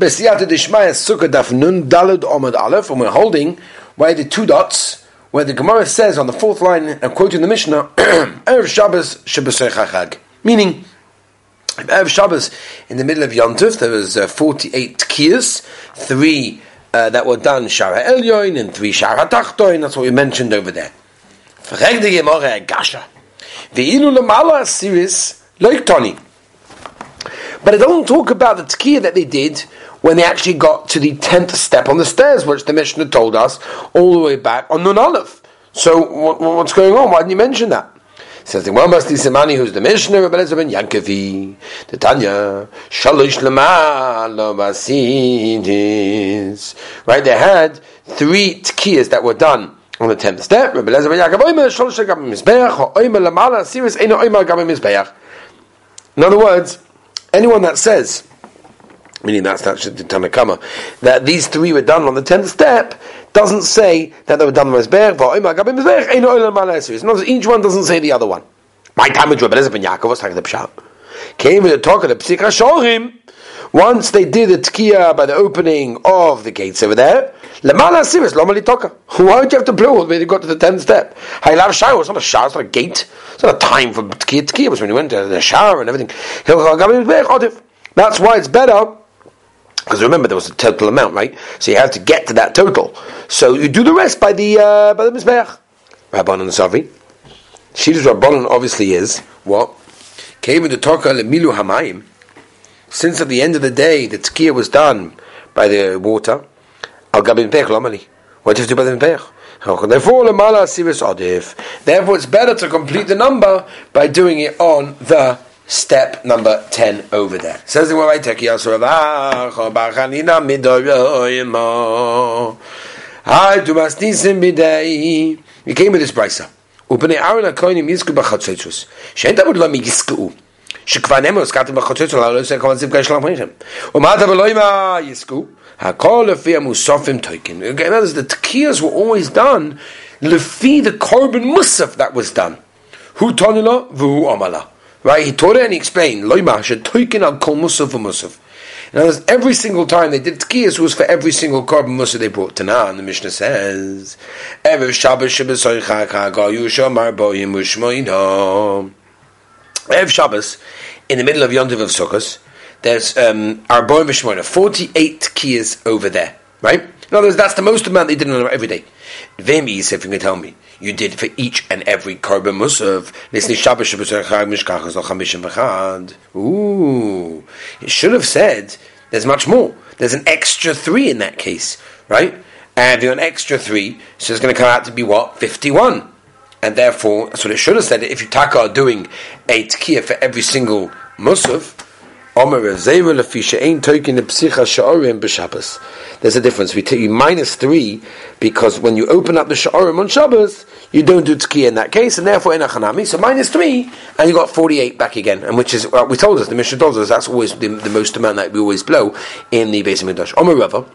Besiyata Dishmaya Sukkah Daf Nun Dalud Omad Aleph, and we're holding where the two dots, where the Gemara says on the fourth line, and quoting the Mishnah, Erev Shabbos Shabbosei Chachag. Meaning, Erev Shabbos, in the middle of Yontuf, there was uh, 48 tkiyas, three uh, that were done Shara Elyoin, and three Shara Tachtoin, that's what we mentioned over there. Frag the Gemara Gasha. Ve'ilu Lamala Siris Loik Toni. But it doesn't talk about the tkiyah that they did when they actually got to the tenth step on the stairs, which the Mishnah told us all the way back on Nun Aleph. So what, what's going on? Why didn't you mention that? Says the one must Simani, who's the Mishnah, Rabbi Elazar ben the Tanya, Shalosh Lama Right, they had three tkiyas that were done on the tenth step. Rabbi Elazar ben Yaakov, Oimer Gabim Mizbeach, Oimer Lamala Eino Oimer Gabim Mizbeach. In other words, anyone that says meaning that's actually the Tanakama, that these three were done on the tenth step, doesn't say that they were done on Mizbech, each one doesn't say the other one. My time with Rabbi Elazar ben Yaakov was talking the Pshat. Came with the talk of the Psik HaShorim, once they did the tkiya by the opening of the gates over there, lemala siris lomali toka. Why would you have to blow all the way to go to the tenth step? Haylav shower. It's not a shower. It's not a gate. It's not a time for tkiya. Tkiya was when you went to the shower and everything. That's why it's better because remember, there was a total amount, right? So you have to get to that total. So you do the rest by the uh, by the mizbeach. Rabbanon Savi. Shidduch Rabbanon obviously is what came in the Torka lemilu hamayim. Since at the end of the day the tzkiya was done by the water, al gabin pech lomali. What do you do by the pech? Therefore, it's better to complete the number by doing it on the step number 10 over there. Says the Wawaiteki We came with this brisa. Ubnei Aaron HaKoinim Yizku B'Chatzotzus. Shein Tabud שכבר נאמר, הזכרתם בחצוצוס, לא עושה כל הזיו של המחיכם. ומה אתה ולא מה יזכו? הכל לפי המוסופים תויקין. Again, the tkiyas were always done לפי the korban musaf that was done. הוא תוני לו והוא אמר לה. Right? He taught it and he explained. Loima should toikin al kol musaf musaf. In other words, every single time they did tkiyas was for every single korban musaf they brought to and the Mishnah says, Erev Shabbos shebesoicha kagayu shomar boyim ushmoino. Erev Shabbos, in the middle of Yontiv of Sukkot, there's um, Arboim Vishmoina, 48 tkiyas over there. Right? In other words, that's the most amount they did on every day. Vemi, if you can tell me, you did for each and every korban musav. Ooh, it should have said there's much more. There's an extra three in that case, right? And if you're an extra three, so it's going to come out to be what fifty-one, and therefore what it should have said. If you taka are doing a tkiya for every single musaf, there's a difference. We take you minus three because when you open up the sha'arim on Shabbos, you don't do tkiya in that case, and therefore in a achanami. So minus three, and you got forty-eight back again, and which is well, we told us the Mishnah told us that's always the, the, most amount that we always blow in the base of midrash. Omer Rava,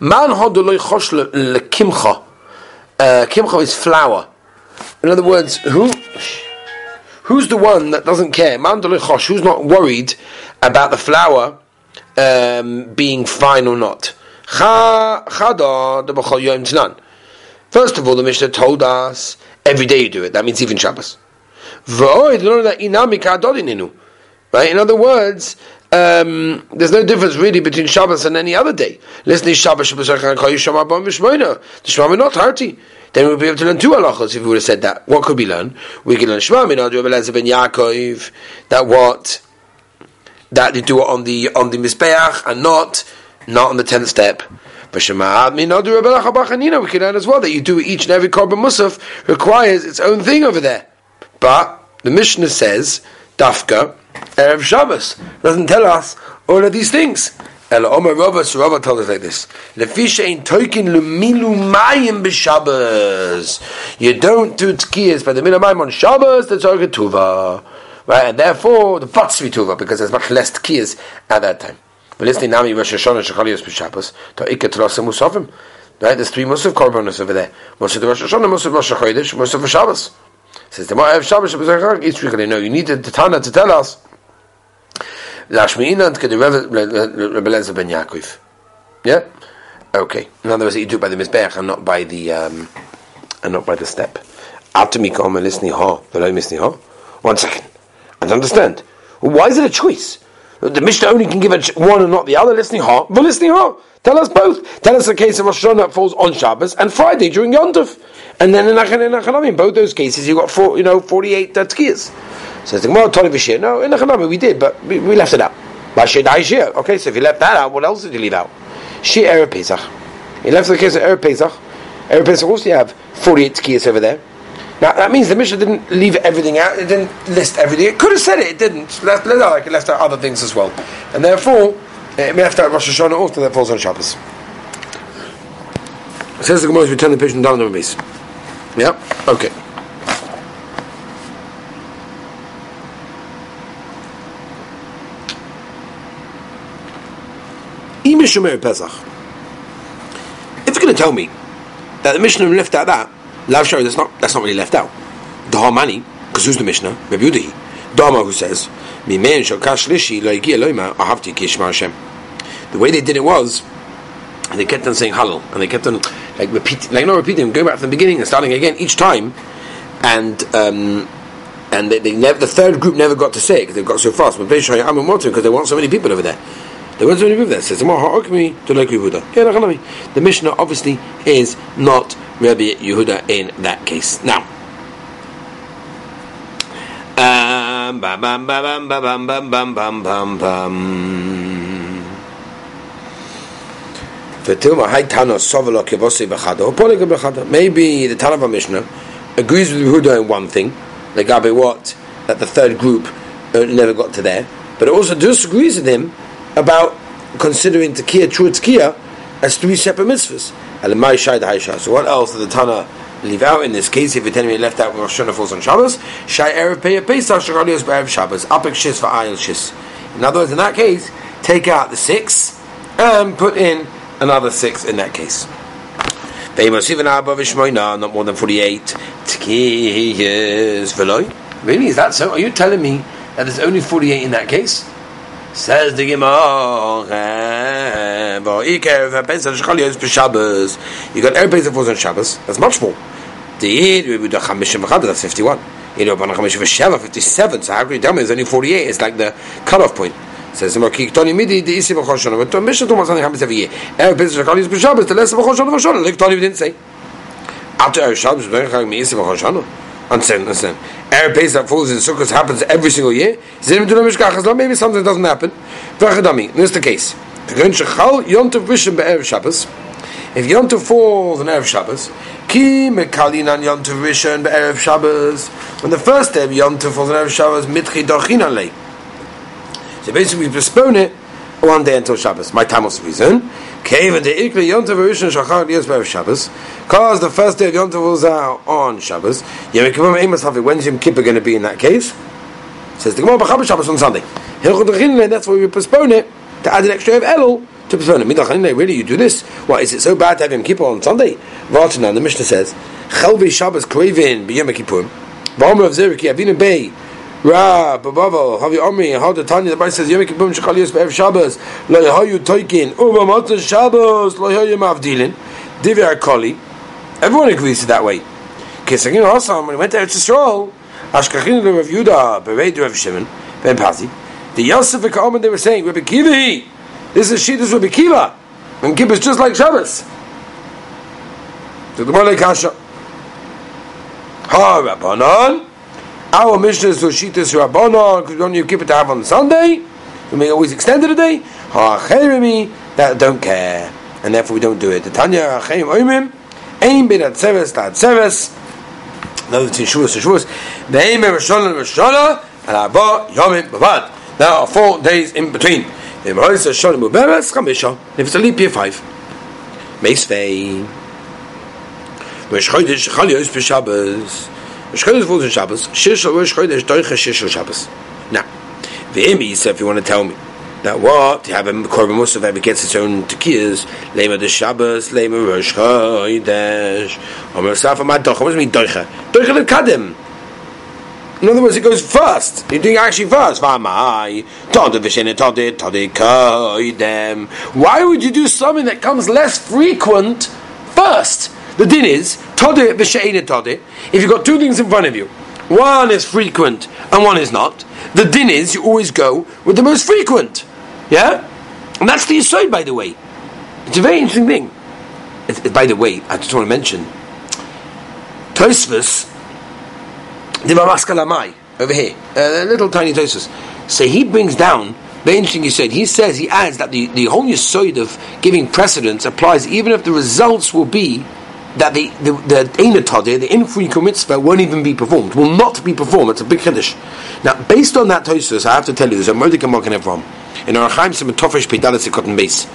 man hodoloi chosh lekimcha. Uh, kimcha is flour. In other words, who? Who's the one that doesn't care? Mandalichosh, who's not worried about the flour um, being fine or not? First of all, the Mishnah told us every day you do it. That means even Shabbos. Right? In other words, um, there's no difference really between Shabbos and any other day. Listen Shabbos, Shabbos, The Shema not hearty then we'll be able to learn two halachos if we would have said that. What could we learn? We could learn Shema min Elazar ben Yaakov that what that they do it on the on the mizbeach and not not on the tenth step. But Shema min We could learn as well that you do each and every korban musaf requires its own thing over there. But the Mishnah says Dafka Erev Shabbos doesn't tell us all of these things. Ela Omer Rava, so Rava told us like this: Lefisha ain't toikin lumilu mayim b'Shabbos. You don't do tkiyas by the milu mayim on Shabbos. That's orga tuva, right? And therefore the vatzvi tuva because there's much less tkiyas at that time. But listening nami Rosh Hashanah shechalios b'Shabbos to ikka trosa musafim. Right, there's three Musaf korbanos over there. The Rosh Hashanah, most of Rosh most of Shabbos. Says the Ma'av Shabbos Each week, no, you need the Tana to tell us Lashmiina and Rebbe ben Yaakov. Yeah? Okay. In other words, you do it by the Mizbeach and not by the, um, and not by the step. Ha. One second. I don't understand. Why is it a choice? The Mishnah only can give a one and not the other. Listening ha, but listening ha. Tell us both. Tell us the case of Rosh Hashanah falls on Shabbos and Friday during Yom Tov. And then in Achanami, in both those cases, you got four, you know, 48 uh, tkiyas. Says the Gemara, Tony Vishir. No, in Achanami we did, but we, we left it out. Okay, so if you left that out, what else did you leave out? Shir Erev Pesach. You left the case of Erev Pesach. Erev Pesach also you have 48 tkiyas over there. Now that means the Mishnah didn't leave everything out. It didn't list everything. It could have said it. It didn't. Left, like it left out other things as well. And therefore, it left out Rosh Hashanah also that falls on Shabbos. It says the Gemara return the patient down the base. Yeah. Okay. If you're going to tell me that the Mishnah left out that, Lav Shari, that's not that's not really left out. The Hamani, because who's the Mishnah? Rabbi Yudahi. Dama who says, Mimen Ahavti Kishma Hashem. The way they did it was, and they kept on saying Hallel, and they kept on like repeating, like not repeating, going back from the beginning and starting again each time, and um, and they, they never, the third group never got to say it because they got so fast. But because there weren't so many people over there. There weren't so many people there. Says The Mishnah obviously is not Rabbi Yehuda in that case. Now, um. Maybe the Tana Mishnah agrees with Yehuda in one thing, like Gabi what that the third group uh, never got to there, but it also disagrees with him about considering Tekiah, true Tekiah, as three separate mitzvahs. So what else did the Tana leave out in this case? If you it anyway left out Rosh Hashanah falls on Shabbos, Shai Erev Peya Pesach Shagalios Be'erev Shabbos Apik Shis Va'ayil Shis. In other words, in that case, take out the six and put in another six in that case. They must even above Ishmael, Not more than 48. Really? Is that so? Are you telling me that there's only 48 in that case? Says the Gemara, you got every place that falls on Shabbos. That's much more. That's 51. You know, 57. So how can you tell me there's only 48? It's like the cutoff point. Says the Marki Tony Midi the Isi B'chol Shana. But Mishnah Tumas something happens every year. Every place Shachal is B'Shabbos. The less B'chol Shana B'Shana. Like Tony didn't say. After Erev Shabbos, B'chol Isi B'chol Shana. Understand, understand. Erev Pesach that falls in Sukkot happens every single year. Maybe something doesn't happen. V'achadami. This is the case. If Yontov falls on Erev Shabbos, Ki Mekalinan Yontov Rishon Be'erev Shabbos. When the first day of Yontov falls on Erev Shabbos, Mitchi Dorchinan Lei. So basically we postpone it one day until Shabbos. My time was reason. Cave and Ikri Yontav Rishon Shachar Dias Be'erev Shabbos. Cause the first day of Yom Tov was out on Shabbos. Yom Kippur Havi. When's Yom Kippur going to be in that case? Says the Gemara B'Chabbos Shabbos on Sunday. That's why we postpone it to add an extra of Elul to postpone it. Midachanine, really, you do this? Why is it so bad to have Yom Kippur on Sunday? Vartanan, the Mishnah says, Chelvi Shabbos Krevin B'Yom Kippur. V'Omer of Zeriki Avinu Bey. Ra, Babava, Havi Omri, how the Tanya, the Bible says, Yom Kippur Shechal Yos Be'ev Shabbos, Lo Yehoyu Toikin, Uba Motzah Shabbos, Lo Yehoyu Mavdilin, Divya Koli, Everyone agrees to that way. Kisagin also, when he went to Eretz Yisrael, Ashkachin Rav Yudah, Berei Rav Shimon, Ben Pazi, the Yosef and they were saying, Rabbi Kiva, this is Shittas Rabbi Kiva, and Kippur is just like Shabbos. The Malay Kasha. Ha Rabbanon, our Mishnah is to Shittas Rabbanon, because we don't need Kippur to have on Sunday, we may always extend it a day. Ha Cherimi, that don't care, and therefore we don't do it. The Tanya, Chayim Oimim, Ein bin atzeves. Another between Shavuos Shavuos. Ben Roshana Roshana and Abba Yomim Bavad. There are four days in between. If it's a leap year, five. Meis Vei. Rosh Chodesh Chalios B'Shabbos. Rosh Chodesh falls in Shabbos. Shish Rosh Chodesh Doicha Shish Shabbos. Now, Ve'emi, if you want to tell me, that what? You have a Korban Musaf ever gets its own tekiyas. Lema de Shabbos, Lema Rosh Chodesh. Omer Safa Ma Docha. What does it mean Docha? Docha le Kadem. In other words, it goes first. You're doing actually first. Why would you do something that comes less frequent first? The din is, if you've got two things in front of you, one is frequent and one is not, the din is you always go with the most frequent. Yeah? And that's the aside, by the way. It's a very interesting thing. It's, by the way, I just want to mention, Tosfos the over here, uh, a little tiny Tosfos. So he brings down. Very interesting. You said he says he adds that the the whole yesod of giving precedence applies even if the results will be that the the the, the infrequent mitzvah won't even be performed, will not be performed. It's a big kiddush. Now, based on that Tosfos, I have to tell you, there's a Mordecai Mokin from in our Chaim Simatofish Pedalis Cotton base,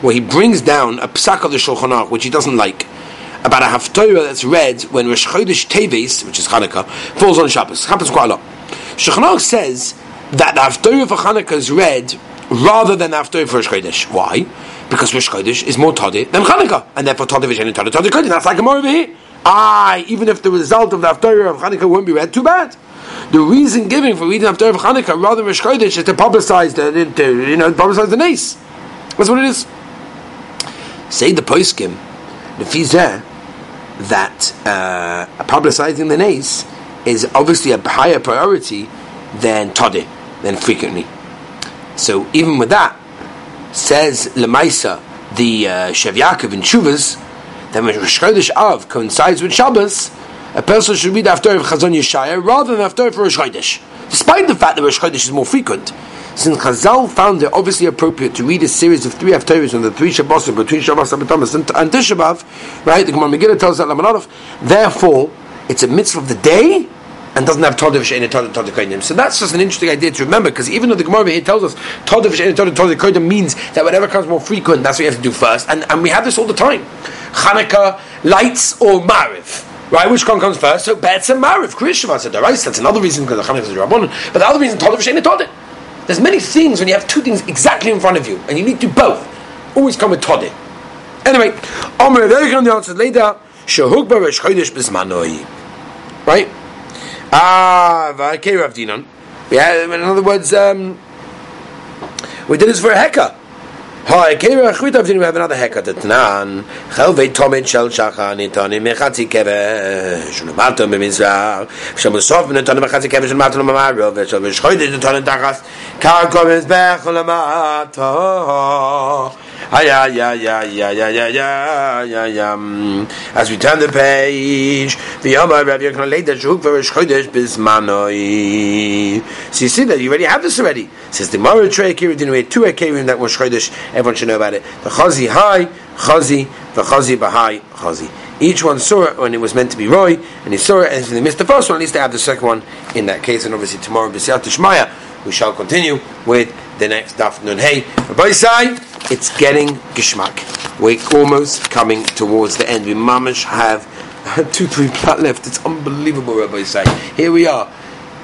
where he brings down a psak of the Shulchan Aruch, which he doesn't like about a haftorah that's read when Rosh Chodesh Teves, which is Hanukkah, falls on Shabbos. happens quite a lot. Shulchan says that the haftorah for Hanukkah is read rather than the haftorah for Rosh Chodesh. Why? Because Rosh Chodesh is more Todeh than Hanukkah, and therefore Todeh Vishen Todeh Todeh Kodesh. That's like a more over here. Aye, even if the result of the haftorah of Hanukkah won't be read, too bad. The reason given for reading haftorah of Hanukkah rather than Rosh Chodesh is to publicize the, to, you know, publicize the nace. That's what it is. Say the poskim, the fizeh, that uh, publicizing the nace is obviously a higher priority than todeh, than frequently. So even with that, says Lemaisa, the uh, Shev Yaakov in Shuvas, that when Rosh Chodesh Av coincides with Shabbos, a person should read after of Chazon Yeshaya rather than after for Rosh Chodesh, despite the fact that Rosh Chodesh is more frequent. Since Chazal found it obviously appropriate to read a series of three Haftarahs on the three Shabbos between Shabbos and Tammuz and, and Tisha B'Av, right? The Gemara Megillah tells us that. Therefore, it's a mitzvah of the day and doesn't have Todav Shein and Todav. So that's just an interesting idea to remember because even though the Gemara here tells us Todav Shein and Todav means that whatever comes more frequent, that's what you have to do first. And, and we have this all the time. Hanukkah, lights, or Mariv. Right, which one comes first? So Betz and Mariv, Krishma said, the right, that's another reason because the Hanukkah is a Rabbanon. But the other reason, Todav Shein and Todav. There's many things when you have two things exactly in front of you, and you need to both. Always come with toddy. Anyway, Omer the answer later. Shahuk Barash Chodesh Bismanoi. Right? Ah, Vakei Rav Dinan. Yeah, in other words, um, we did this for a heka. Hi, kever khvit of we have another hacker that nan. Khov ve tomen shel shakha nitan im khatsi keve. Shul mato me mizar. Shom sof me nitan im khatsi keve shul mato me mar ve shol shoyde nitan dagas. Kar komes bech le mato. As we turn the page, the Yomar Rabbi Yochanan later shuk for Chodesh bismanoi. So you see that you already have this already. Says the Mara Trey Akirim we had two Akirim that were Chodesh. Everyone should know about it. The Chazi High, Chazi, the Chazi Bahai, Chazi. Each one saw it when it was meant to be Roy, and he saw it, and they missed the first one, at least they have the second one in that case. And obviously tomorrow, B'Siyat Shmaya, we shall continue with the next Daf Nun Hey. Rabbi Sai, it's getting geschmack. We're almost coming towards the end. We mamish have two, three plat left. It's unbelievable, Rabbi Sai. Here we are.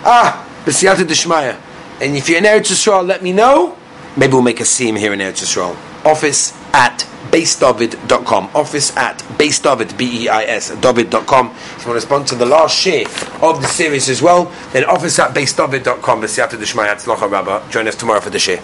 Ah, B'siyata Deshmaya. And if you're in Eretz Yisrael, let me know. Maybe we'll make a seam here in Eretz Yisrael. Office at beisdavid.com. Office at beisdavid, B-E-I-S, david.com. If you want to sponsor the last share of the series as well, then office at Rabba. Join us tomorrow for the share.